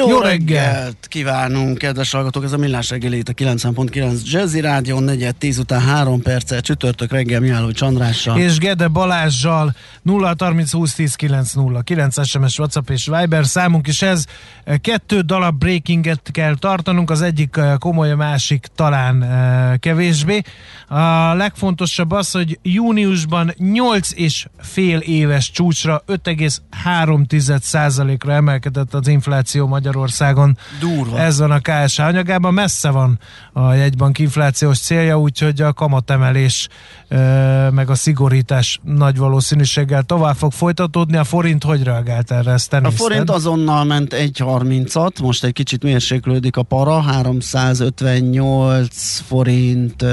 Jó, Jó reggelt kívánunk, kedves hallgatók! Ez a Millás reggeli itt a 90.9 Jazzy Rádió, 4 10 után 3 perccel csütörtök reggel Mihály Csandrással. És Gede Balázsjal 0 30 20 10 9 0 9 SMS, WhatsApp és Viber számunk is ez. Kettő dalab breakinget kell tartanunk, az egyik eh, komoly, a másik talán eh, kevésbé. A legfontosabb az, hogy júniusban 8 és fél éves csúcsra 5,3%-ra emelkedett az infláció magyar Magyarországon. Durva. Ez van a KSH anyagában, messze van a jegybank inflációs célja, úgyhogy a kamatemelés meg a szigorítás nagy valószínűséggel tovább fog folytatódni. A forint hogy reagált erre? Ezt a forint azonnal ment 1.30-at, most egy kicsit mérséklődik a para, 358 forint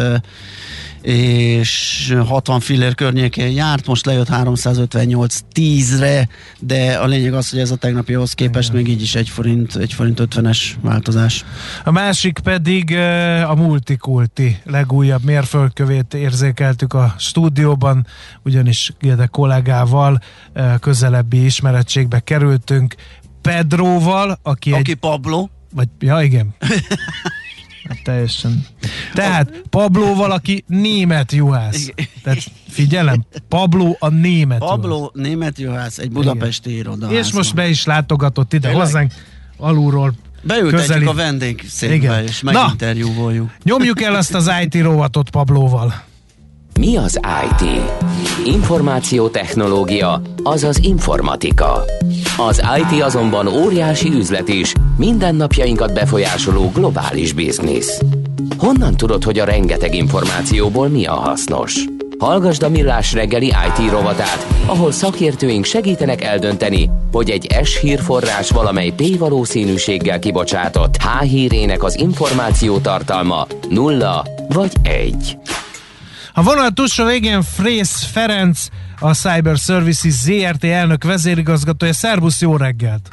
és 60 fillér környékén járt, most lejött 358 10-re, de a lényeg az, hogy ez a tegnapihoz képest Igen. még így is egy forint, egy forint 50-es változás. A másik pedig a multikulti legújabb mérföldkövét érzékeltük a stúdióban, ugyanis Géde kollégával közelebbi ismerettségbe kerültünk, Pedroval, aki, aki egy... Pablo. Vagy, ja igen. Hát teljesen. Tehát Pablo valaki német juhász. Tehát figyelem, Pablo a német Pablo juhász. német juhász, egy budapesti iroda. És most be is látogatott ide Tényleg? hozzánk alulról Beültetjük a vendég székbe, és meginterjúvoljuk. Nyomjuk el azt az IT rovatot Pabloval. Mi az IT? Információtechnológia, azaz informatika. Az IT azonban óriási üzlet is, mindennapjainkat befolyásoló globális biznisz. Honnan tudod, hogy a rengeteg információból mi a hasznos? Hallgasd a Millás reggeli IT rovatát, ahol szakértőink segítenek eldönteni, hogy egy S hírforrás valamely P valószínűséggel kibocsátott H hírének az információ tartalma nulla vagy egy. A vonal túlsó végén Frész Ferenc, a Cyber Services ZRT elnök vezérigazgatója. Szerbusz, jó reggelt!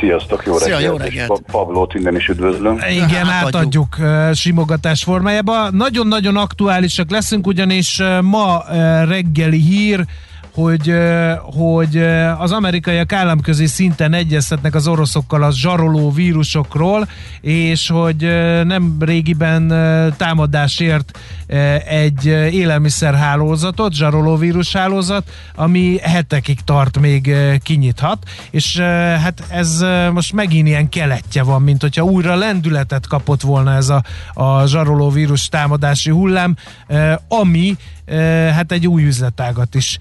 Sziasztok, jó Szia, reggelt! Jó reggelt. Pablót innen is üdvözlöm. Igen, átadjuk uh, simogatás formájába. Nagyon-nagyon aktuálisak leszünk, ugyanis uh, ma uh, reggeli hír, hogy, hogy az amerikaiak államközi szinten egyeztetnek az oroszokkal a zsaroló vírusokról, és hogy nem régiben támadásért egy élelmiszerhálózatot, zsaroló vírushálózat, ami hetekig tart még kinyithat, és hát ez most megint ilyen keletje van, mint hogyha újra lendületet kapott volna ez a, a zsaroló vírus támadási hullám, ami hát egy új üzletágat is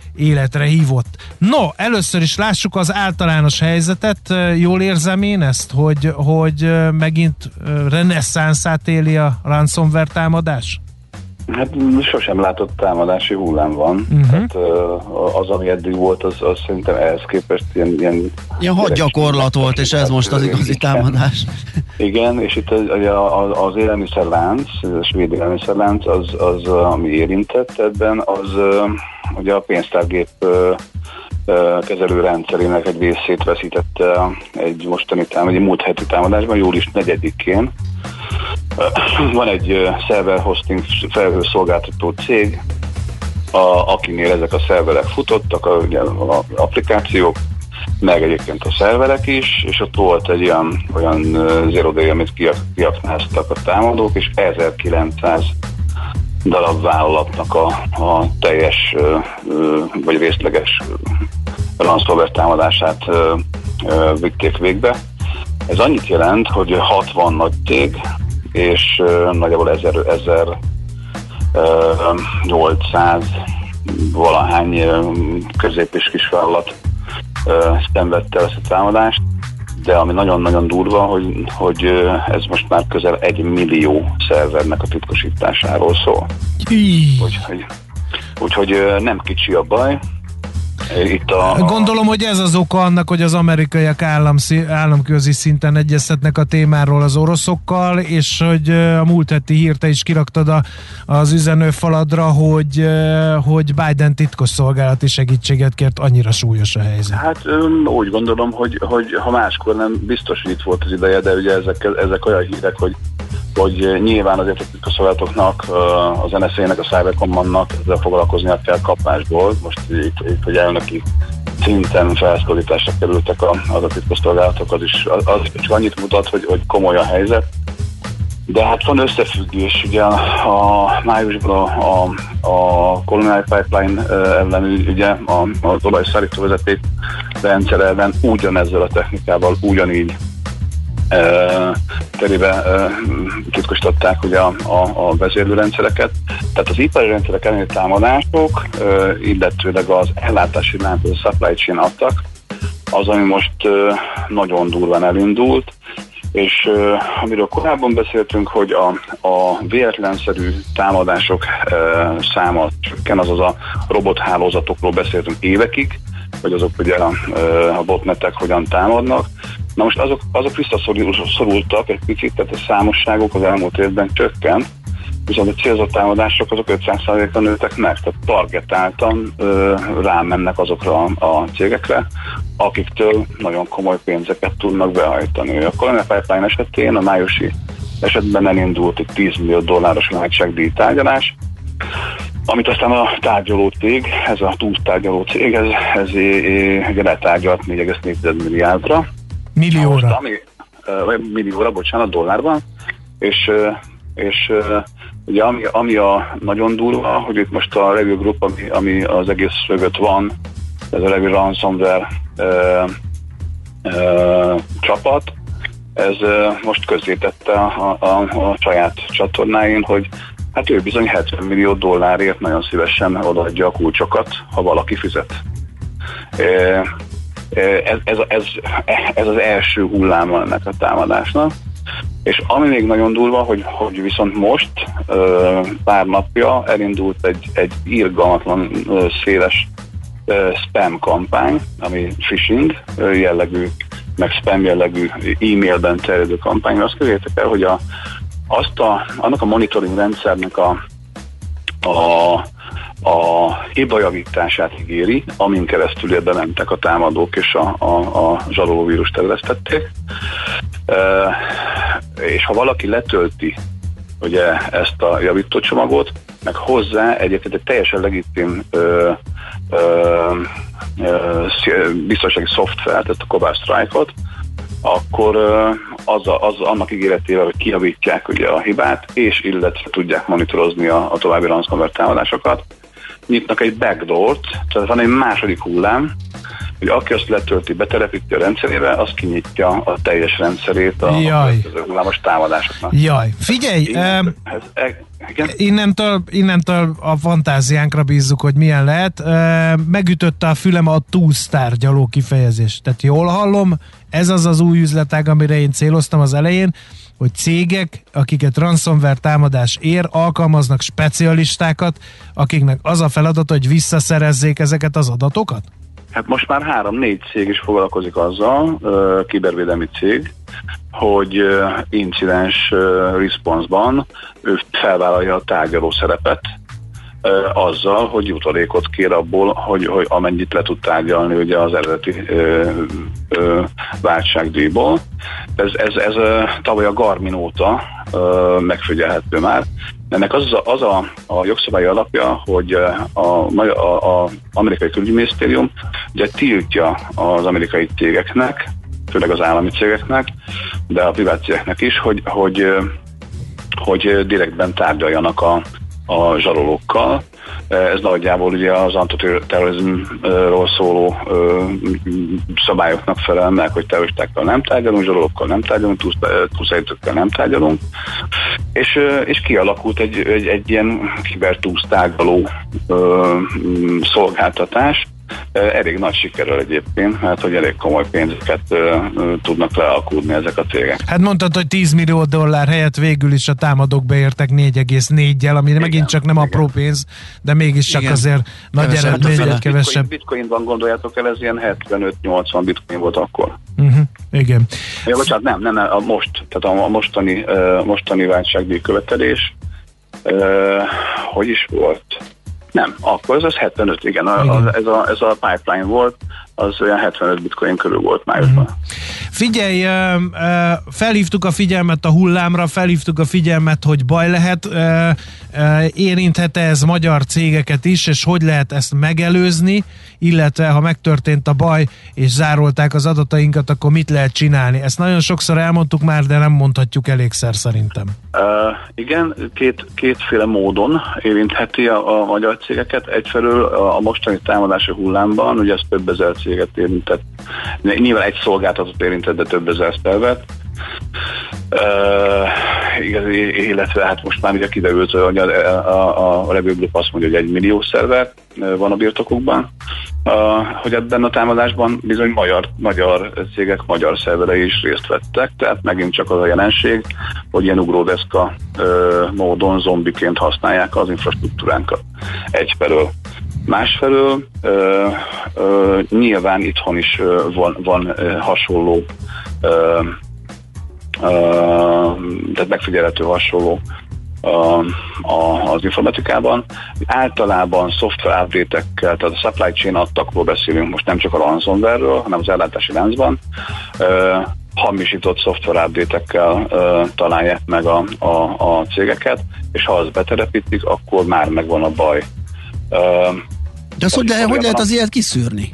életre hívott. No, először is lássuk az általános helyzetet. Jól érzem én ezt, hogy, hogy megint reneszánszát éli a ransomware támadás? Hát sosem látott támadási hullám van. Uh-huh. Tehát az, ami eddig volt, az, az szerintem ehhez képest ilyen... Ilyen, ilyen hadgyakorlat volt, és ez most az igazi támadás. Igen, és itt az, az élelmiszerlánc, a svéd élelmiszerlánc, az, az, ami érintett ebben, az ugye a pénztárgép kezelő rendszerének egy részét veszítette egy mostani támadás, egy múlt heti támadásban, július 4-én, van egy szerver hosting felhőszolgáltató cég, a, akinél ezek a szerverek futottak, a, ugye, a applikációk, meg egyébként a szerverek is, és ott volt egy olyan, olyan zero day, amit kiaknáztak a támadók, és 1900 darab vállalatnak a, a teljes vagy részleges ransomware támadását vitték végbe. Ez annyit jelent, hogy 60 nagy cég és nagyjából 1000, 1800 valahány közép- és kisvállalat szenvedte ezt a támadást, de ami nagyon-nagyon durva, hogy, hogy ez most már közel egy millió szervernek a titkosításáról szól. Úgyhogy, úgyhogy nem kicsi a baj, Itt a, a... Gondolom, hogy ez az oka annak, hogy az amerikaiak állam, államközi szinten egyeztetnek a témáról az oroszokkal, és hogy a múlt heti hírte is kiraktad a, az üzenőfaladra, hogy, hogy Biden titkosszolgálati segítséget kért, annyira súlyos a helyzet. Hát úgy gondolom, hogy, hogy ha máskor nem biztos, hogy itt volt az ideje, de ugye ezek, ezek olyan hírek, hogy hogy nyilván azért a titkosszolgálatoknak, az NSZ-nek, a Cybercommannak ezzel foglalkoznia kell kapásból. Most itt, itt hogy elnöki szinten felszólításra kerültek a, az a titkosszolgálatok, az is az, csak annyit mutat, hogy, hogy komoly a helyzet. De hát van összefüggés, ugye a májusban a, a, a Colonial Pipeline ellen, ugye a, az olajszállító vezeték rendszer ellen ugyanezzel a technikával, ugyanígy terébe titkosították ugye a, a, a vezérlőrendszereket. Tehát az ipari rendszerek elleni támadások, illetőleg az ellátási láncot, a supply chain adtak, az, ami most nagyon durván elindult, és uh, amiről korábban beszéltünk, hogy a, a véletlenszerű támadások uh, száma csökken, azaz a robothálózatokról beszéltünk évekig, hogy azok ugye a, a botnetek hogyan támadnak. Na most azok, azok visszaszorultak egy picit, tehát a számosságok az elmúlt évben csökkent, viszont a célzott támadások azok 500%-ra nőttek meg, tehát targetáltan ö, rámennek azokra a, cégekre, akiktől nagyon komoly pénzeket tudnak behajtani. A Colonial Pipeline esetén a májusi esetben elindult egy 10 millió dolláros nagyságdíj tárgyalás, amit aztán a tárgyaló cég, ez a túl tárgyaló cég, ez, ez ugye letárgyalt 4,4 milliárdra. Millióra? Ami, vagy millióra, bocsánat, dollárban, és, és ugye ami, ami a nagyon durva, hogy itt most a Review Group, ami, ami az egész mögött van, ez a Review Ransomware ö, ö, csapat, ez ö, most közzétette a, a, a saját csatornáin, hogy Hát ő bizony 70 millió dollárért nagyon szívesen odaadja a kulcsokat, ha valaki fizet. Ez, ez, ez, ez az első hulláma ennek a támadásnak. És ami még nagyon durva, hogy, hogy viszont most pár napja elindult egy, egy irgalmatlan széles spam kampány, ami phishing jellegű, meg spam jellegű e-mailben terjedő kampány. Azt kérjétek el, hogy a, azt a, annak a monitoring rendszernek a, a, a hibajavítását ígéri, amin keresztül bementek a támadók és a, a, a zsarolóvírus terjesztették. E, és ha valaki letölti ugye ezt a javítócsomagot, meg hozzá egyébként egy teljesen legitim ö, ö, ö, biztonsági szoftvert, ezt a Cobalt Strike-ot, akkor az, a, az annak ígéretével, hogy kiavítják ugye a hibát, és illetve tudják monitorozni a, a további ransomware támadásokat, nyitnak egy backdoor tehát van egy második hullám, hogy aki azt letölti, betelepíti a rendszerébe, az kinyitja a teljes rendszerét a, Jaj. a hullámos támadásoknak. Jaj, figyelj! Én, ez, e, igen? Innentől, innentől a fantáziánkra bízzuk, hogy milyen lehet. Megütötte a fülem a túlsztárgyaló kifejezés. Tehát jól hallom, ez az az új üzletág, amire én céloztam az elején, hogy cégek, akiket ransomware támadás ér, alkalmaznak specialistákat, akiknek az a feladat, hogy visszaszerezzék ezeket az adatokat? Hát most már három-négy cég is foglalkozik azzal, kibervédelmi cég, hogy incidens response-ban ő felvállalja a tárgyaló szerepet, azzal, hogy jutalékot kér abból, hogy, hogy amennyit le tud tárgyalni ugye az eredeti ö, ö, váltságdíjból. Ez, ez, ez tavaly a Garmin óta ö, megfigyelhető már. Ennek az az a, a jogszabály alapja, hogy a, a, a amerikai külügyminisztérium ugye tiltja az amerikai cégeknek, főleg az állami cégeknek, de a privát cégeknek is, hogy, hogy, hogy direktben tárgyaljanak a, a zsarolókkal. Ez nagyjából ugye az antiterrorizmról szóló szabályoknak felel meg, hogy terroristákkal nem tárgyalunk, zsarolókkal nem tárgyalunk, túlszállítókkal nem tárgyalunk. És, és kialakult egy, egy, egy ilyen kibertúztárgyaló szolgáltatás, elég nagy sikerrel egyébként, mert hogy elég komoly pénzeket tudnak lealkudni ezek a cégek. Hát mondtad, hogy 10 millió dollár helyett végül is a támadók beértek 4,4-jel, ami igen, megint csak nem igen. apró pénz, de mégiscsak igen. azért nagy eredmény, kevesebb. Bitcoinban gondoljátok el, ez ilyen 75-80 bitcoin volt akkor. Uh-huh. Igen. Ja, bocsánat, nem, nem, nem, a most, tehát a mostani, mostani váltságdíj követelés, hogy is volt? Nem, akkor ez az 75, igen, igen. A, ez, a, ez a pipeline volt, az olyan 75 bitcoin körül volt májusban. Uh-huh. Figyelj, felhívtuk a figyelmet a hullámra, felhívtuk a figyelmet, hogy baj lehet, érinthet ez magyar cégeket is, és hogy lehet ezt megelőzni, illetve ha megtörtént a baj, és zárolták az adatainkat, akkor mit lehet csinálni? Ezt nagyon sokszor elmondtuk már, de nem mondhatjuk elégszer szerintem. Uh, igen, két, kétféle módon érintheti a, a magyar cégeket. Egyfelől a mostani támadási hullámban, ugye ez több ezer céget érintett, nyilván egy szolgáltatót érintett, de több ezer szervet, Uh, illetve hát most már ugye kiderült, hogy a, a, a Review Group azt mondja, hogy egy millió szerver van a birtokukban, uh, hogy ebben a támadásban bizony magyar, magyar cégek, magyar szerverei is részt vettek, tehát megint csak az a jelenség, hogy ilyen ugródeszka uh, módon zombiként használják az infrastruktúránkat. Egyfelől. Másfelől ö, ö, nyilván itthon is ö, van, van ö, hasonló ö, tehát megfigyelhető hasonló az informatikában. Általában szoftver update tehát a supply chain attakról beszélünk, most nem csak a ransomware hanem az ellátási láncban, hamisított szoftver update találják meg a, a, a cégeket, és ha az betelepítik, akkor már megvan a baj. De az, hogy, de, hogy lehet az ilyet kiszűrni?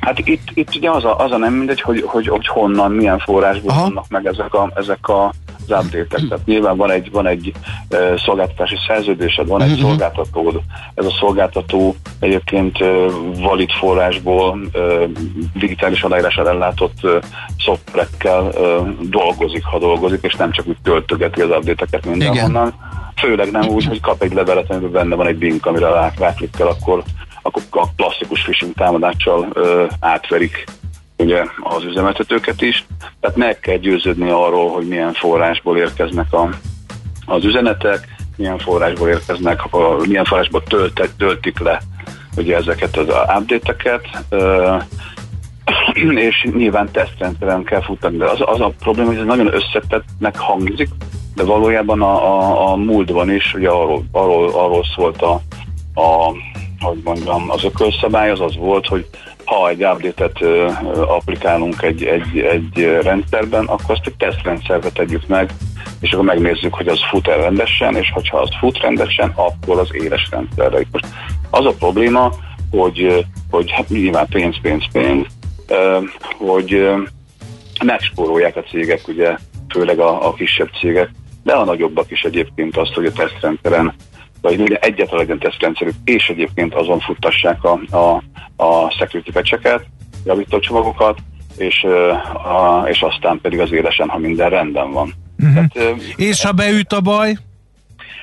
Hát itt, itt ugye az a, az a nem mindegy, hogy, hogy, hogy honnan, milyen forrásból Aha. vannak meg ezek a, ezek a az update Tehát nyilván van egy, van egy uh, szolgáltatási szerződésed, van egy uh-huh. szolgáltatód. Ez a szolgáltató egyébként uh, valid forrásból uh, digitális aláírással ellátott uh, szoftverekkel uh, dolgozik, ha dolgozik, és nem csak úgy töltögeti az update-eket mindenhonnan. Igen. Főleg nem úgy, hogy kap egy levelet, amiben benne van egy link, amire ráklikkel, akkor akkor a klasszikus phishing támadással ö, átverik ugye az üzemeltetőket is. Tehát meg kell győződni arról, hogy milyen forrásból érkeznek a, az üzenetek, milyen forrásból érkeznek, a, milyen forrásból töltek, töltik le ugye ezeket az update-eket, ö, és nyilván tesztrendszeren kell futni. De az, az a probléma, hogy ez nagyon összetettnek hangzik, de valójában a, a, a múltban is ugye arról, arról, arról szólt a, a hogy mondjam, az ökölszabály az az volt, hogy ha egy update-et applikálunk egy, egy, egy rendszerben, akkor azt egy tesztrendszerbe tegyük meg, és akkor megnézzük, hogy az fut el rendesen, és hogyha az fut rendesen, akkor az éles rendszerre. Most az a probléma, hogy, hogy hát nyilván pénz, pénz, pénz, hogy megspórolják a cégek, ugye, főleg a, a kisebb cégek, de a nagyobbak is egyébként azt, hogy a tesztrendszeren vagy ugye egyetlen legyen tesztrendszerük, és egyébként azon futtassák a, a, a security patcheket, javító csomagokat, és, a, és aztán pedig az élesen, ha minden rendben van. Uh-huh. Tehát, és ha beüt a baj?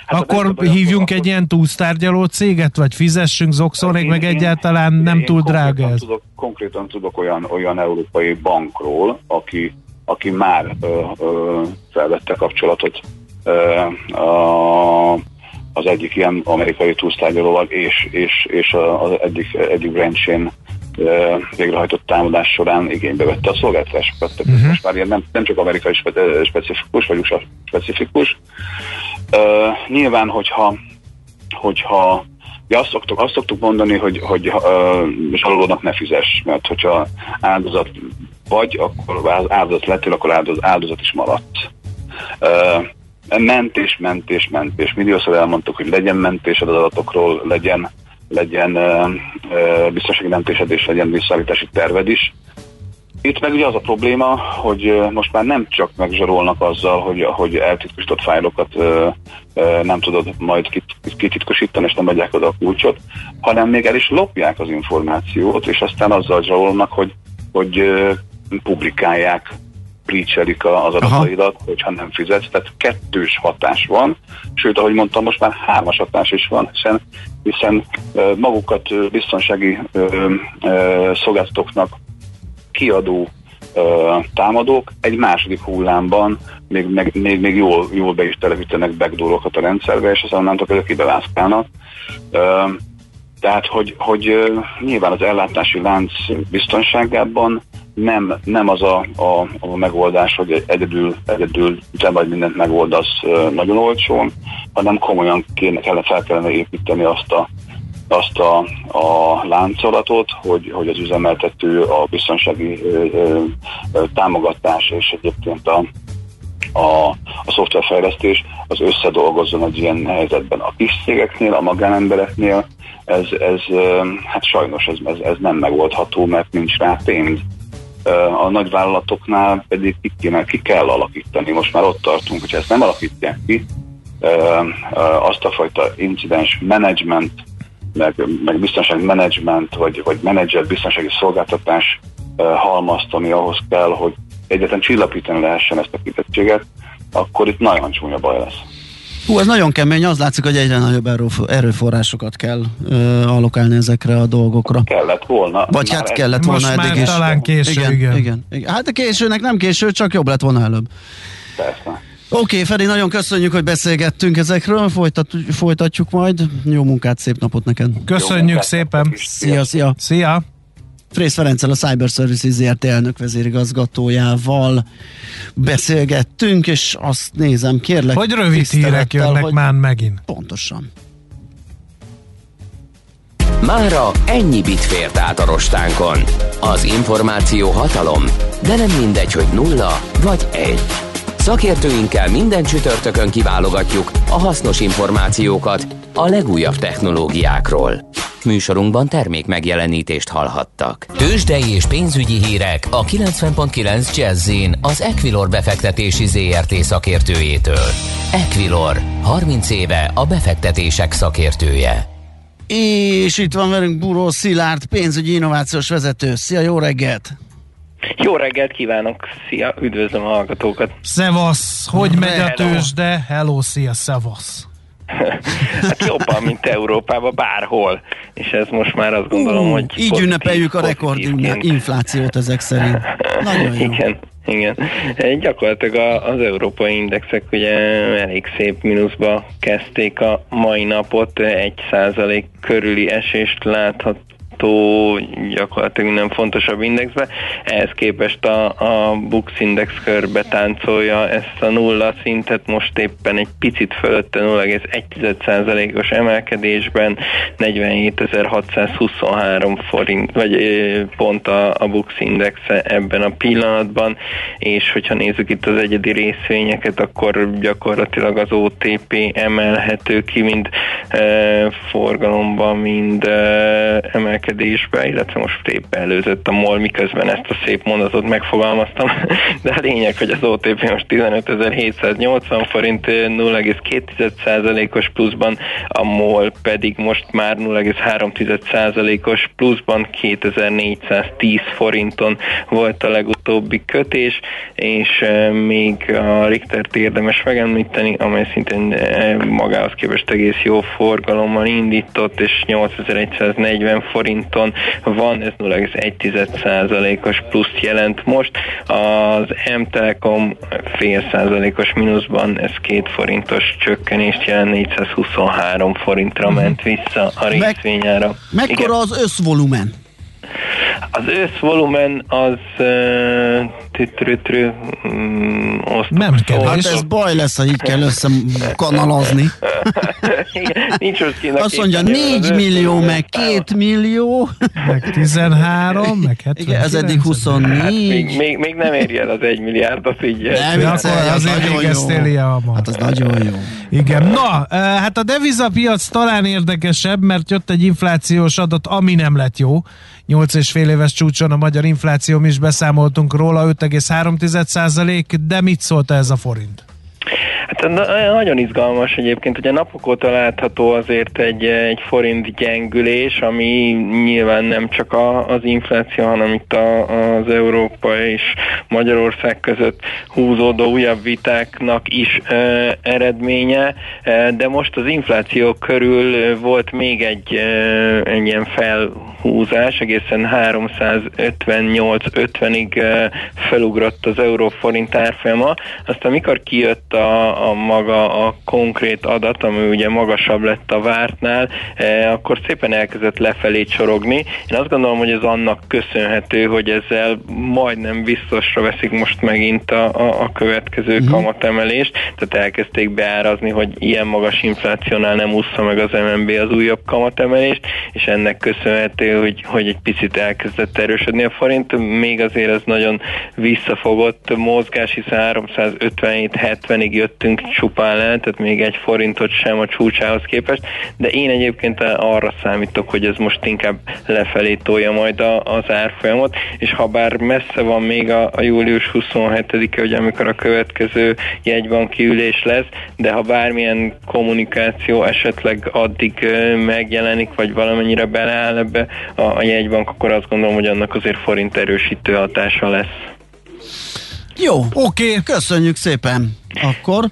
Hát akkor baj, hívjunk akkor, egy ilyen túlsztárgyaló céget, vagy fizessünk Zoxonig, meg egyáltalán nem én túl drága ez? Tudok, konkrétan tudok olyan, olyan európai bankról, aki, aki már ö, ö, felvette kapcsolatot ö, a az egyik ilyen amerikai túlsztárgyalóval és, és, és az egyik, egyik branchén végrehajtott támadás során igénybe vette a szolgáltatásokat. Tehát uh-huh. most már ilyen nem, nem csak amerikai spe- specifikus, vagy USA specifikus. Uh, nyilván, hogyha, hogyha Ja, azt szoktuk, azt szoktuk mondani, hogy, hogy uh, zsalolódnak ne fizes, mert hogyha áldozat vagy, akkor az áldozat lettél, akkor áldozat, áldozat is maradt. Uh, mentés, mentés, mentés. Milliószor elmondtuk, hogy legyen mentés az adatokról, legyen, legyen uh, uh, biztonsági mentésed és legyen visszaállítási terved is. Itt meg ugye az a probléma, hogy most már nem csak megzsarolnak azzal, hogy, hogy eltitkosított fájlokat nem tudod majd kit, kititkosítani, és nem adják oda a kulcsot, hanem még el is lopják az információt, és aztán azzal zsarolnak, hogy, hogy publikálják breachelik az adataidat, Aha. hogyha nem fizetsz. Tehát kettős hatás van, sőt, ahogy mondtam, most már hármas hatás is van, hiszen, hiszen magukat biztonsági szolgáltatóknak kiadó támadók egy második hullámban még, még, még, még jól, jól be is telepítenek backdoorokat a rendszerbe, és aztán nem tudok, kibevászkálnak. Tehát, hogy, hogy nyilván az ellátási lánc biztonságában nem, nem az a, a, a megoldás, hogy egyedül, egyedül te vagy mindent megoldasz nagyon olcsón, hanem komolyan kéne, kellene, fel kellene építeni azt a, azt a, a láncolatot, hogy, hogy az üzemeltető a biztonsági ö, ö, támogatás és egyébként a, a, a szoftverfejlesztés az összedolgozzon egy ilyen helyzetben. A kis cégeknél, a magánembereknél ez, ez hát sajnos ez, ez, ez nem megoldható, mert nincs rá pénz. A nagyvállalatoknál pedig ki, kéne, ki kell alakítani. Most már ott tartunk, hogyha ezt nem alakítják ki, azt a fajta incidens management, meg, meg biztonsági management, vagy, vagy menedzser biztonsági szolgáltatás halmazt, ami ahhoz kell, hogy egyetlen csillapítani lehessen ezt a kitettséget, akkor itt nagyon csúnya baj lesz. Hú, ez nagyon kemény, az látszik, hogy egyre nagyobb erőforrásokat kell ö, allokálni ezekre a dolgokra. Kellett volna. Vagy hát kellett volna eddig már is. talán késő, igen, igen. igen. igen. Hát a későnek nem késő, csak jobb lett volna előbb. Persze. Oké, okay, Feri, nagyon köszönjük, hogy beszélgettünk ezekről, Folytat, folytatjuk majd. Jó munkát, szép napot neked. Köszönjük munkát, szépen. Szia, szia. Szia. Frész Ferenccel a Cyber Services ZRT elnök vezérigazgatójával beszélgettünk, és azt nézem, kérlek. Hogy rövid hírek jönnek hogy... már megint. Pontosan. Mára ennyi bit fért át a rostánkon. Az információ hatalom, de nem mindegy, hogy nulla vagy egy. Szakértőinkkel minden csütörtökön kiválogatjuk a hasznos információkat a legújabb technológiákról. Műsorunkban termék megjelenítést hallhattak. Tőzsdei és pénzügyi hírek a 90.9 jazz az Equilor befektetési ZRT szakértőjétől. Equilor, 30 éve a befektetések szakértője. És itt van velünk Buró Szilárd, pénzügyi innovációs vezető. Szia, jó reggelt! Jó reggelt kívánok! Szia, üdvözlöm a hallgatókat! Szevasz! Hogy megy a tőzsde? Hello, szia, szevasz! hát jobban, mint Európában, bárhol. És ez most már azt gondolom, uh, hogy... Így pozitív, ünnepeljük a rekord inflációt ezek szerint. Nagyon jó. Igen. Igen. Gyakorlatilag az európai indexek ugye elég szép mínuszba kezdték a mai napot, egy százalék körüli esést láthat, látható gyakorlatilag minden fontosabb indexbe. Ehhez képest a, a Bux Index körbe táncolja ezt a nulla szintet, most éppen egy picit fölötte 0,1%-os emelkedésben 47.623 forint, vagy pont a, a Bux Index ebben a pillanatban, és hogyha nézzük itt az egyedi részvényeket, akkor gyakorlatilag az OTP emelhető ki, mind e, forgalomban, mind e, emelkedésben növekedésbe, illetve most épp előzött a MOL, miközben ezt a szép mondatot megfogalmaztam, de a lényeg, hogy az OTP most 15.780 forint 0,2%-os pluszban, a MOL pedig most már 0,3%-os pluszban 2410 forinton volt a legutóbbi kötés, és még a Richtert érdemes megemlíteni, amely szintén magához képest egész jó forgalommal indított, és 8140 forint forinton van, ez 0,1%-os pluszt jelent most. Az M-Telekom fél százalékos mínuszban, ez két forintos csökkenést jelent, 423 forintra uh-huh. ment vissza a részvényára. Me- mekkora az összvolumen? Az összvolumen az tütrütrü, um, Nem kell. Hát ez baj lesz, ha így kell összekanalazni. Nincs Azt mondja, 4 millió, meg 2 millió. Meg 13, meg 79. Igen, ez eddig 24. Hát még, még, még nem érje el az 1 milliárdot, így. Nem, ja, az nagyon jó. Hát az nagyon jó. Igen, na, hát a devizapiac talán érdekesebb, mert jött egy inflációs adat, ami nem lett jó. 8,5 éves csúcson a magyar infláció, mi is beszámoltunk róla, 5,3 de mit szólt ez a forint? Hát nagyon izgalmas egyébként, ugye napok óta látható azért egy, egy forint gyengülés, ami nyilván nem csak a, az infláció, hanem itt a, az Európa és Magyarország között húzódó újabb vitáknak is e, eredménye, de most az infláció körül volt még egy, e, egy ilyen felhúzás, egészen 358-50-ig felugrott az euróforint árfolyama, aztán mikor kijött a, a maga a konkrét adat, ami ugye magasabb lett a vártnál, akkor szépen elkezdett lefelé csorogni. Én azt gondolom, hogy ez annak köszönhető, hogy ezzel majdnem biztosra veszik most megint a, a, a következő uh-huh. kamatemelést, tehát elkezdték beárazni, hogy ilyen magas inflációnál nem úszta meg az MNB az újabb kamatemelést, és ennek köszönhető, hogy, hogy egy picit elkezdett erősödni a forint, még azért ez nagyon visszafogott mozgás, hiszen 357-70-ig jöttünk csupán el, tehát még egy forintot sem a csúcsához képest, de én egyébként arra számítok, hogy ez most inkább lefelé tolja majd a, az árfolyamot, és ha bár messze van még a, a július 27-e, hogy amikor a következő jegybanki ülés lesz, de ha bármilyen kommunikáció esetleg addig megjelenik, vagy valamennyire beleáll ebbe a, a jegybank, akkor azt gondolom, hogy annak azért forint erősítő hatása lesz. Jó, oké, okay. köszönjük szépen. Akkor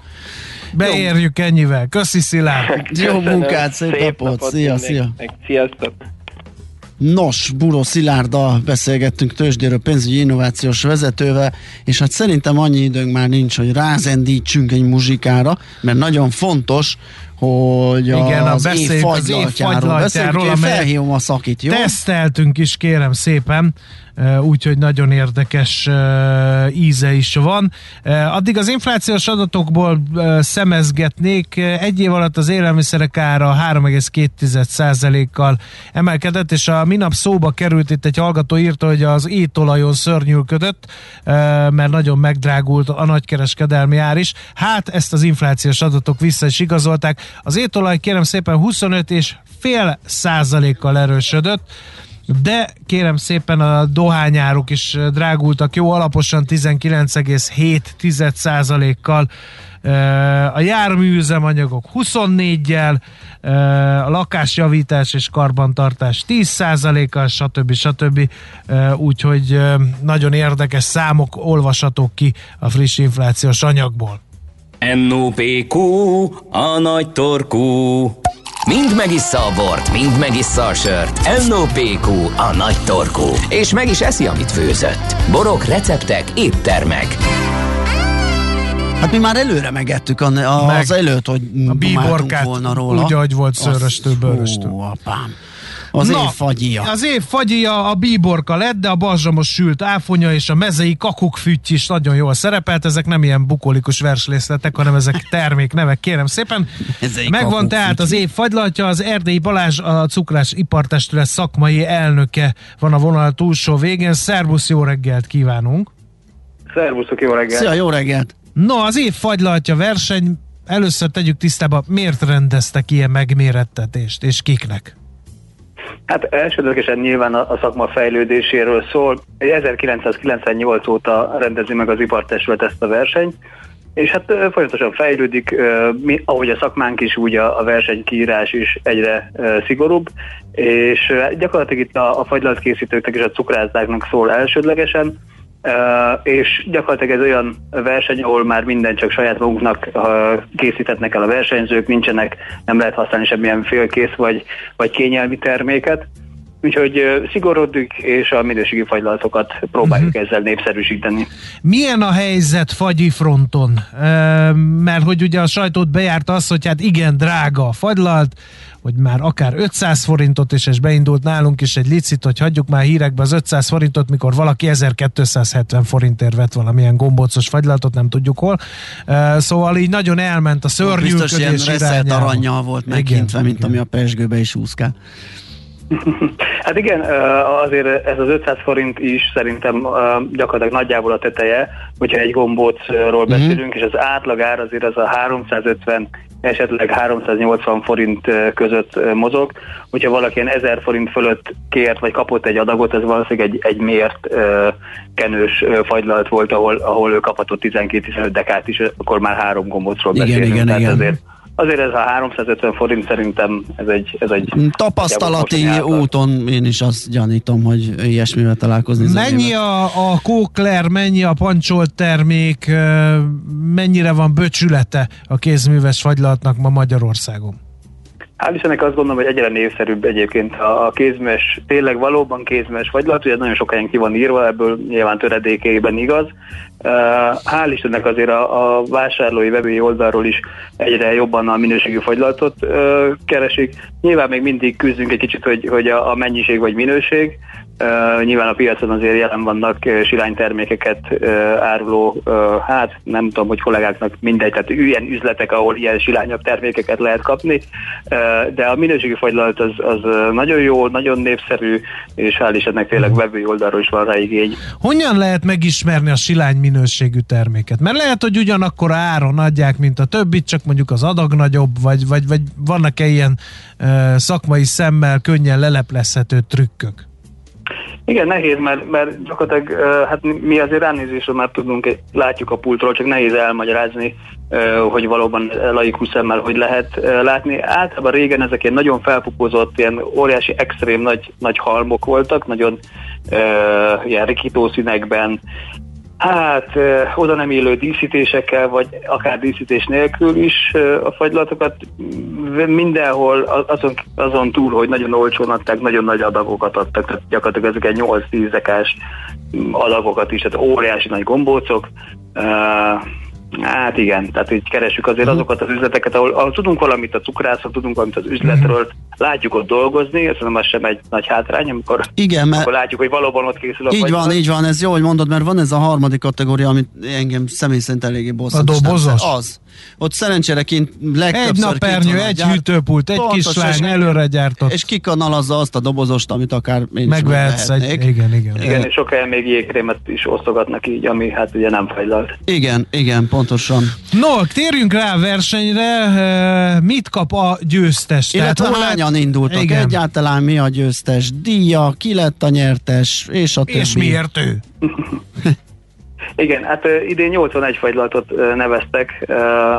Beérjük Jó. ennyivel. Köszi Szilárd. Jó munkát, szép, szép napot. napot. Szia, szia. Sziasztok. Nos, Buró Szilárda beszélgettünk tőzsdéről pénzügyi innovációs vezetővel, és hát szerintem annyi időnk már nincs, hogy rázendítsünk egy muzsikára, mert nagyon fontos, hogy Igen, az, a év fagylaltjáról beszélünk, én felhívom a szakit, jó? Teszteltünk is, kérem szépen úgyhogy nagyon érdekes íze is van. Addig az inflációs adatokból szemezgetnék, egy év alatt az élelmiszerek ára 3,2%-kal emelkedett, és a minap szóba került, itt egy hallgató írta, hogy az étolajon szörnyűködött, mert nagyon megdrágult a nagykereskedelmi ár is. Hát ezt az inflációs adatok vissza is igazolták. Az étolaj kérem szépen 25 és fél százalékkal erősödött, de kérem szépen a dohányáruk is drágultak jó alaposan 19,7%-kal a járműüzemanyagok 24-jel, a lakásjavítás és karbantartás 10%-kal, stb. stb. Úgyhogy nagyon érdekes számok olvashatók ki a friss inflációs anyagból. NOPQ, a nagy torkú. Mind megissza a bort, mind megissza a sört. NOPQ, a nagy torkú. És meg is eszi, amit főzött. Borok, receptek, éttermek. Hát mi már előre megettük a, a, meg az előtt, hogy a bíborkát volna róla. Úgy, ahogy volt szöröstől, bőröstől. Ó, apám. Az Na, év fagyia. Az év fagyia a bíborka lett, de a bazsamos sült áfonya és a mezei kakukfütty is nagyon jól szerepelt. Ezek nem ilyen bukolikus verslészletek, hanem ezek terméknevek, kérem szépen. Mezei Megvan tehát az év fagylatja, az Erdély Balázs, a cukrás ipartestület szakmai elnöke van a vonal túlsó végén. Szervusz, jó reggelt kívánunk! Szervuszok, jó reggelt! Szia, jó reggelt! No, az év fagylatja verseny, először tegyük tisztába, miért rendeztek ilyen megmérettetést, és kiknek? Hát elsődlegesen nyilván a, szakma fejlődéséről szól. 1998 óta rendezi meg az ipartestület ezt a versenyt, és hát folyamatosan fejlődik, mi, ahogy a szakmánk is, úgy a, a versenykírás is egyre szigorúbb, és gyakorlatilag itt a, a fagylatkészítőknek és a cukrászdáknak szól elsődlegesen, és gyakorlatilag ez olyan verseny, ahol már minden csak saját magunknak készíthetnek el a versenyzők, nincsenek, nem lehet használni semmilyen félkész vagy, vagy kényelmi terméket. Úgyhogy szigorodik, és a minőségi fagylaltokat próbáljuk uh-huh. ezzel népszerűsíteni. Milyen a helyzet fagyi fronton? E, mert hogy ugye a sajtót bejárt az, hogy hát igen, drága a fagylalt, hogy már akár 500 forintot is, és beindult nálunk is egy licit, hogy hagyjuk már hírekbe az 500 forintot, mikor valaki 1270 forintért vett valamilyen gombócos fagylaltot, nem tudjuk hol. Szóval így nagyon elment a szörnyűködés Biztos ilyen aranyjal volt megkintve, mint igen. ami a pesgőbe is úszkál. Hát igen, azért ez az 500 forint is szerintem gyakorlatilag nagyjából a teteje, hogyha egy gombócról mhm. beszélünk, mm-hmm. és az átlagár azért az a 350 esetleg 380 forint között mozog. Hogyha valaki ilyen 1000 forint fölött kért, vagy kapott egy adagot, ez valószínűleg egy, egy mért kenős fagylalt volt, ahol, ahol ő kaphatott 12-15 dekát is, akkor már három gombócról beszélünk. Igen, igen, igen. Azért Azért ez a 350 forint szerintem ez egy... Ez egy Tapasztalati úton én is azt gyanítom, hogy ilyesmivel találkozni. Mennyi a, a kókler, mennyi a pancsolt termék, mennyire van böcsülete a kézműves fagylatnak ma Magyarországon? Hál' Istennek azt gondolom, hogy egyre népszerűbb egyébként a kézmes, tényleg valóban kézmes fagylat, ugye nagyon sok helyen ki van írva, ebből nyilván töredékében igaz. Hál' Istennek azért a, a vásárlói webői oldalról is egyre jobban a minőségű fagylatot keresik. Nyilván még mindig küzdünk egy kicsit, hogy, hogy a, a mennyiség vagy minőség, Uh, nyilván a piacon azért jelen vannak uh, silánytermékeket uh, áruló, hát nem tudom, hogy kollégáknak mindegy, tehát ilyen üzletek, ahol ilyen silányok termékeket lehet kapni, de a minőségi fagylalt az, az nagyon jó, nagyon népszerű, és hál' is ennek tényleg webői oldalról is van rá igény. Hogyan lehet megismerni a silány minőségű terméket? Mert lehet, hogy ugyanakkor áron adják, mint a többit, csak mondjuk az adag nagyobb, vagy, vagy, vagy vannak-e ilyen szakmai szemmel könnyen leleplezhető trükkök? Igen, nehéz, mert, mert gyakorlatilag hát mi azért ránézésről már tudunk, látjuk a pultról, csak nehéz elmagyarázni, hogy valóban laikus szemmel hogy lehet látni. Általában régen ezek ilyen nagyon felpupozott, ilyen óriási, extrém nagy, nagy halmok voltak, nagyon ilyen rikító színekben, Hát oda nem élő díszítésekkel, vagy akár díszítés nélkül is a fagylatokat mindenhol azon, azon túl, hogy nagyon olcsón adták, nagyon nagy adagokat adtak, tehát gyakorlatilag ezek 8-10 dekás adagokat is, tehát óriási nagy gombócok. Hát igen, tehát így keresünk azért uh-huh. azokat az üzleteket, ahol, ahol tudunk valamit a cukrászról, tudunk valamit az üzletről, uh-huh. látjuk ott dolgozni, ez nem az sem egy nagy hátrány, amikor, igen, mert amikor látjuk, hogy valóban ott készül a Így van, így van, ez jó, hogy mondod, mert van ez a harmadik kategória, amit engem személy szerint eléggé bosszant. A dobozos? Az. Ott szerencsére kint Egy napernyő, egy gyárt, hűtőpult, egy kis lány előre gyártott. És kikanalazza azt a dobozost, amit akár én Megvehetsz egy, igen, igen. Igen, és sok helyen még jégkrémet is osztogatnak így, ami hát ugye nem fajlalt. Igen, igen, pontosan. No, térjünk rá a versenyre. Mit kap a győztes? Illetve Tehát, hányan lett... indultak? Igen. Egyáltalán mi a győztes? Díja, ki lett a nyertes, és a többi. És miért ő? Igen, hát idén 81 fagylatot neveztek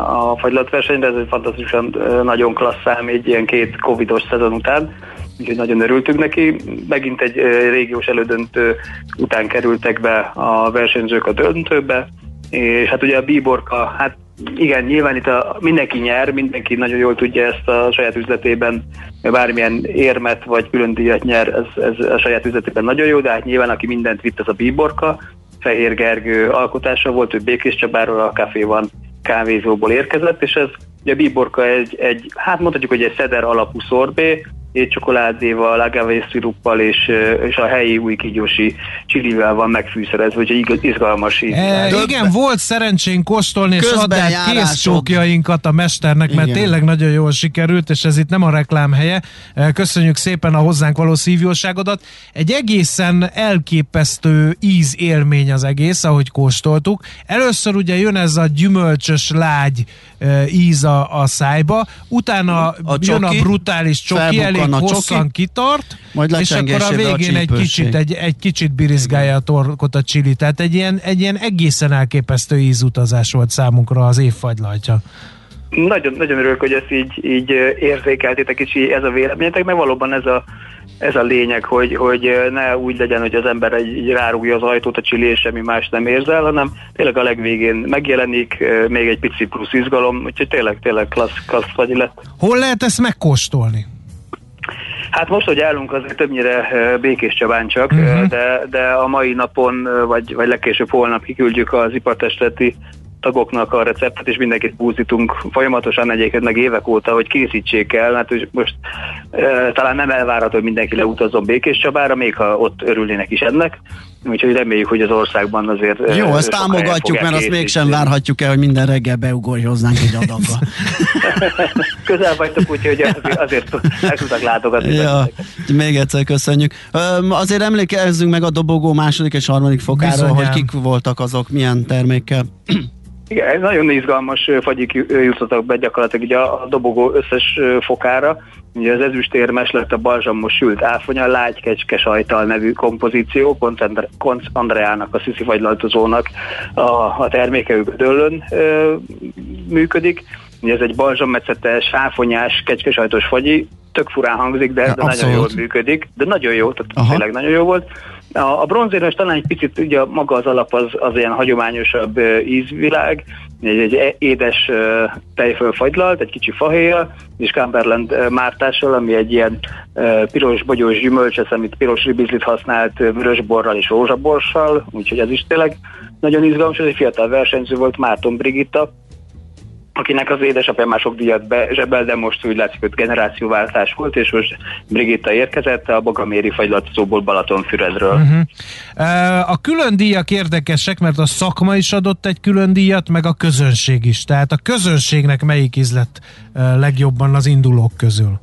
a fagylatversenyre, ez egy fantasztikusan nagyon klassz szám egy ilyen két covidos szezon után, úgyhogy nagyon örültünk neki. Megint egy régiós elődöntő után kerültek be a versenyzők a döntőbe, és hát ugye a bíborka, hát igen, nyilván itt a, mindenki nyer, mindenki nagyon jól tudja ezt a saját üzletében, bármilyen érmet vagy külön díjat nyer, ez, ez a saját üzletében nagyon jó, de hát nyilván aki mindent vitt, az a bíborka, Fehér Gergő alkotása volt, ő Békés Csabáról a Café kávézóból érkezett, és ez ugye a bíborka egy, egy, hát mondhatjuk, hogy egy szeder alapú szorbé, csokoládéval, agave sziruppal és, és a helyi új kígyósi csilivel van megfűszerezve, hogy izgalmas íz. E, igen, volt szerencsén kóstolni és adni készcsókjainkat a mesternek, mert igen. tényleg nagyon jól sikerült, és ez itt nem a reklám helye. E, köszönjük szépen a hozzánk való szívjóságodat. Egy egészen elképesztő íz élmény az egész, ahogy kóstoltuk. Először ugye jön ez a gyümölcsös lágy íz a, a szájba, utána a jön csoki, a brutális csoki, elég a hosszan csoki, kitart, majd és akkor a végén a egy kicsit, egy, egy kicsit birizgálja a torkot a csili. Tehát egy ilyen, egy ilyen egészen elképesztő ízutazás volt számunkra az évfagylaltja. Nagyon, nagyon örülök, hogy ezt így, így érzékeltétek, és így ez a véleményetek, mert valóban ez a, ez a lényeg, hogy, hogy ne úgy legyen, hogy az ember egy, rárúgja az ajtót a csili, és semmi más nem érzel, hanem tényleg a legvégén megjelenik még egy pici plusz izgalom, úgyhogy tényleg, tényleg klassz, klassz vagy lett. Hol lehet ezt megkóstolni? Hát most, hogy állunk, azért többnyire Békés Csabán csak, uh-huh. de, de a mai napon, vagy, vagy legkésőbb holnap kiküldjük az ipartestületi tagoknak a receptet, és mindenkit búzítunk folyamatosan egyébként meg évek óta, hogy készítsék el, hát most e, talán nem elvárható, hogy mindenki leutazzon Békés Csabára, még ha ott örülnének is ennek, úgyhogy reméljük, hogy az országban azért... Jó, ezt támogatjuk, mert azt mégsem várhatjuk el, hogy minden reggel beugorj hozzánk egy adagba. Közel vagytok, úgyhogy azért, azért el tudtak látogatni. Ja, még egyszer köszönjük. Azért emlékezzünk meg a dobogó második és harmadik fokáról, Bizonyám. hogy kik voltak azok, milyen termékkel. Igen, ez nagyon izgalmas fagyik jutottak be gyakorlatilag ugye a dobogó összes fokára. Ugye az ezüstérmes lett a balzsamos sült áfonya, lágy kecske sajtal nevű kompozíció, Konc Andreának, a sziszi fagylaltozónak a, a terméke dőlön működik. Ugye ez egy balzsammetszetes, áfonyás, kecskesajtos fagyi, tök furán hangzik, de, de nagyon jól működik, de nagyon jó, tehát Aha. tényleg nagyon jó volt. A, a bronzérmes talán egy picit, ugye maga az alap az, az ilyen hagyományosabb ízvilág, egy, egy édes uh, tejföl fagylalt, egy kicsi fahéja, és Cumberland mártással, ami egy ilyen piros bogyós gyümölcs, ez, amit piros ribizlit használt vörösborral és rózsaborssal, úgyhogy ez is tényleg nagyon izgalmas, ez egy fiatal versenyző volt, Márton Brigitta, akinek az édesapja már sok díjat bezsebel, de most úgy látszik, hogy generációváltás volt, és most Brigitta érkezett a Bogaméri fagylatszóból Balatonfüredről. Uh-huh. A külön díjak érdekesek, mert a szakma is adott egy külön díjat, meg a közönség is. Tehát a közönségnek melyik ízlett legjobban az indulók közül?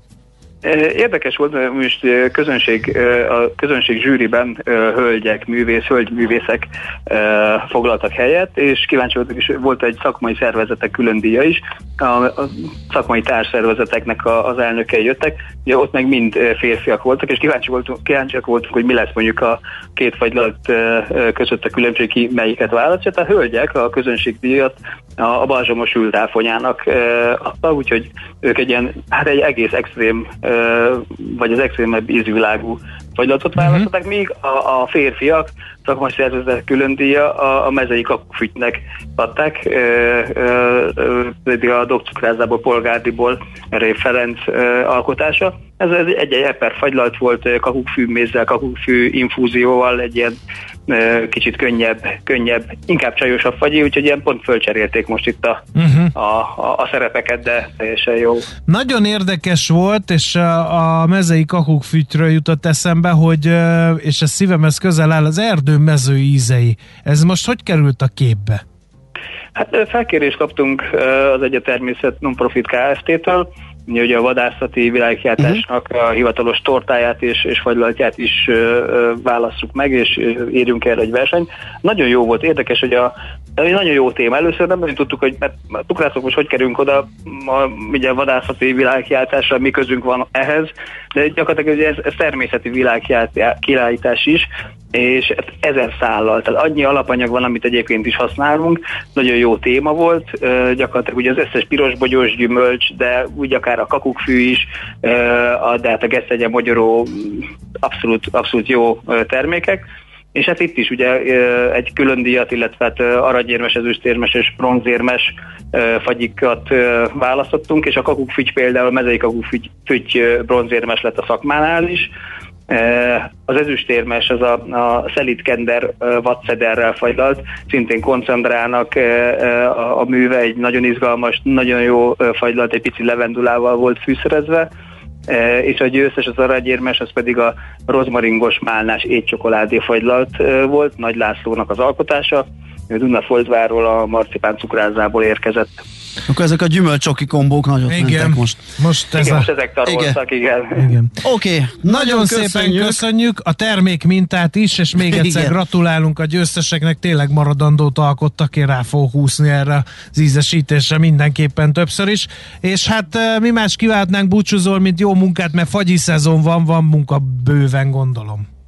Érdekes volt, most közönség, a közönség zsűriben hölgyek, művész, hölgyművészek foglaltak helyet, és kíváncsi voltak, és volt egy szakmai szervezetek külön díja is, a, szakmai társszervezeteknek az elnökei jöttek, ugye ott meg mind férfiak voltak, és kíváncsi voltunk, kíváncsiak voltunk, hogy mi lesz mondjuk a két fagylat között a különbség, ki melyiket választja. Tehát a hölgyek a közönség díjat a balzsamos ültáfonyának adta, úgyhogy ők egy ilyen, hát egy egész extrém vagy az extrémebb ízvilágú fagylatot mhm. választották, uh-huh. míg a, a férfiak szakmai szervezetek külön díja a, a mezei kakufütynek adták, pedig a dokcukrázából, polgárdiból Ré Ferenc ö, alkotása. Ez, egy, egy eper fagylalt volt kakukkfű mézzel, kakukkfű infúzióval, egy ilyen kicsit könnyebb, könnyebb, inkább csajosabb fagyi, úgyhogy ilyen pont fölcserélték most itt a, uh-huh. a, a, a szerepeket, de teljesen jó. Nagyon érdekes volt, és a, a mezei kakukkfűtről jutott eszembe, hogy, és ez szívemhez közel áll, az erdő mező ízei. Ez most hogy került a képbe? Hát felkérést kaptunk az Egyetermészet Nonprofit Kft-től, ugye a vadászati világkiáltásnak uh-huh. a hivatalos tortáját és, és fagylaltját is ö, válasszuk meg, és írjunk erre egy versenyt. Nagyon jó volt, érdekes, hogy a de egy nagyon jó téma. Először nem nagyon tudtuk, hogy mert tukrászok most hogy kerülünk oda, a, ugye vadászati világkiáltásra, mi közünk van ehhez, de gyakorlatilag ez, ez természeti világkiállítás is, és ezer szállal, tehát annyi alapanyag van, amit egyébként is használunk, nagyon jó téma volt, gyakorlatilag ugye az összes pirosbogyós gyümölcs, de úgy akár a kakukkfű is, de hát a gesztegye, magyaró abszolút, abszolút jó termékek, és hát itt is ugye egy külön díjat, illetve hát aranyérmes, ezüstérmes és bronzérmes fagyikat választottunk, és a kakukfügy például, a mezei kakukfügy bronzérmes lett a szakmánál is, az ezüstérmes, az a, a Szelitkender vadszederrel fagylalt, szintén koncentrának a, a műve, egy nagyon izgalmas, nagyon jó fagylalt, egy pici levendulával volt fűszerezve, és a győztes, az aranyérmes, az pedig a rozmaringos málnás étcsokoládé fagylalt volt, Nagy Lászlónak az alkotása, Dunafoltváról a marcipán cukrázából érkezett. Akkor ezek a gyümölcsoki kombók nagyon igen. mentek most. Most, ez igen, a... most ezek taroltak, igen. igen. igen. Oké, okay. nagyon, nagyon köszönjük. szépen köszönjük a termék mintát is, és még egyszer igen. gratulálunk a győzteseknek, tényleg maradandót alkottak, én rá fogok húzni erre az ízesítésre mindenképpen többször is. És hát mi más kívánhatnánk búcsúzol, mint jó munkát, mert fagyi szezon van, van munka bőven gondolom.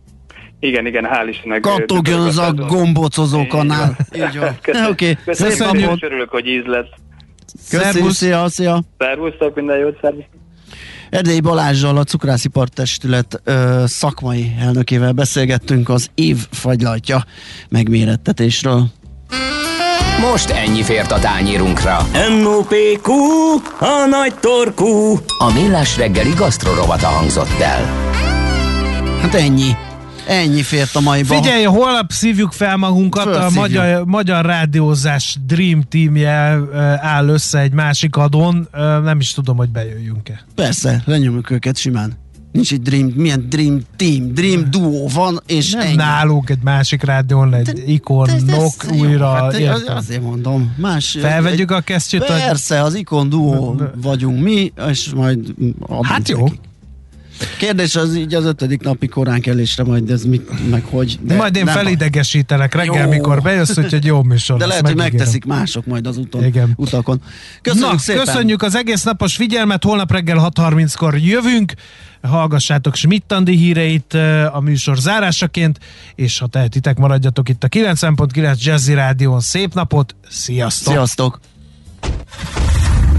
Igen, igen, hál' Istennek. Kattogjon az a gombocozókanál. Így van. Köszönjük. Okay. Köszönjük. Örülök, hogy íz lett. Szervusz, szia, szia. Szervusztok, minden jót, szervusz. Erdélyi Balázsjal, a Cukrászipart Testület ö, szakmai elnökével beszélgettünk az év fagylatja megmérettetésről. Most ennyi fért a tányírunkra. M.O.P.Q. A nagy torkú. A millás reggeli gasztrorovata hangzott el. Hát ennyi. Ennyi fért a maiba. Figyelj, holnap szívjuk fel magunkat, Föl a magyar, magyar rádiózás Dream Teamje áll össze egy másik adón, nem is tudom, hogy bejöjjünk-e. Persze, lenyomjuk őket simán. Nincs egy Dream, milyen Dream Team, Dream Duo van, és Nem ennyi. nálunk egy másik rádión, egy ikonok újra. Hát, értem. azért mondom. Más, Felvegyük egy, a kesztyűt. Persze, az ikon duo vagyunk mi, és majd Hát jó. Nekik. Kérdés az így az ötödik napi korán kelésre majd ez mit, meg hogy. De majd én felidegesítelek reggel, jó. mikor bejössz, úgyhogy jó műsor De lehet, hogy megteszik mások majd az úton, Igen. utakon. Köszönjük Na, szépen. köszönjük az egész napos figyelmet, holnap reggel 6.30-kor jövünk, hallgassátok Schmidt-Andi híreit a műsor zárásaként, és ha tehetitek, maradjatok itt a 90.9 Jazzy Rádión. Szép napot, sziasztok! Sziasztok!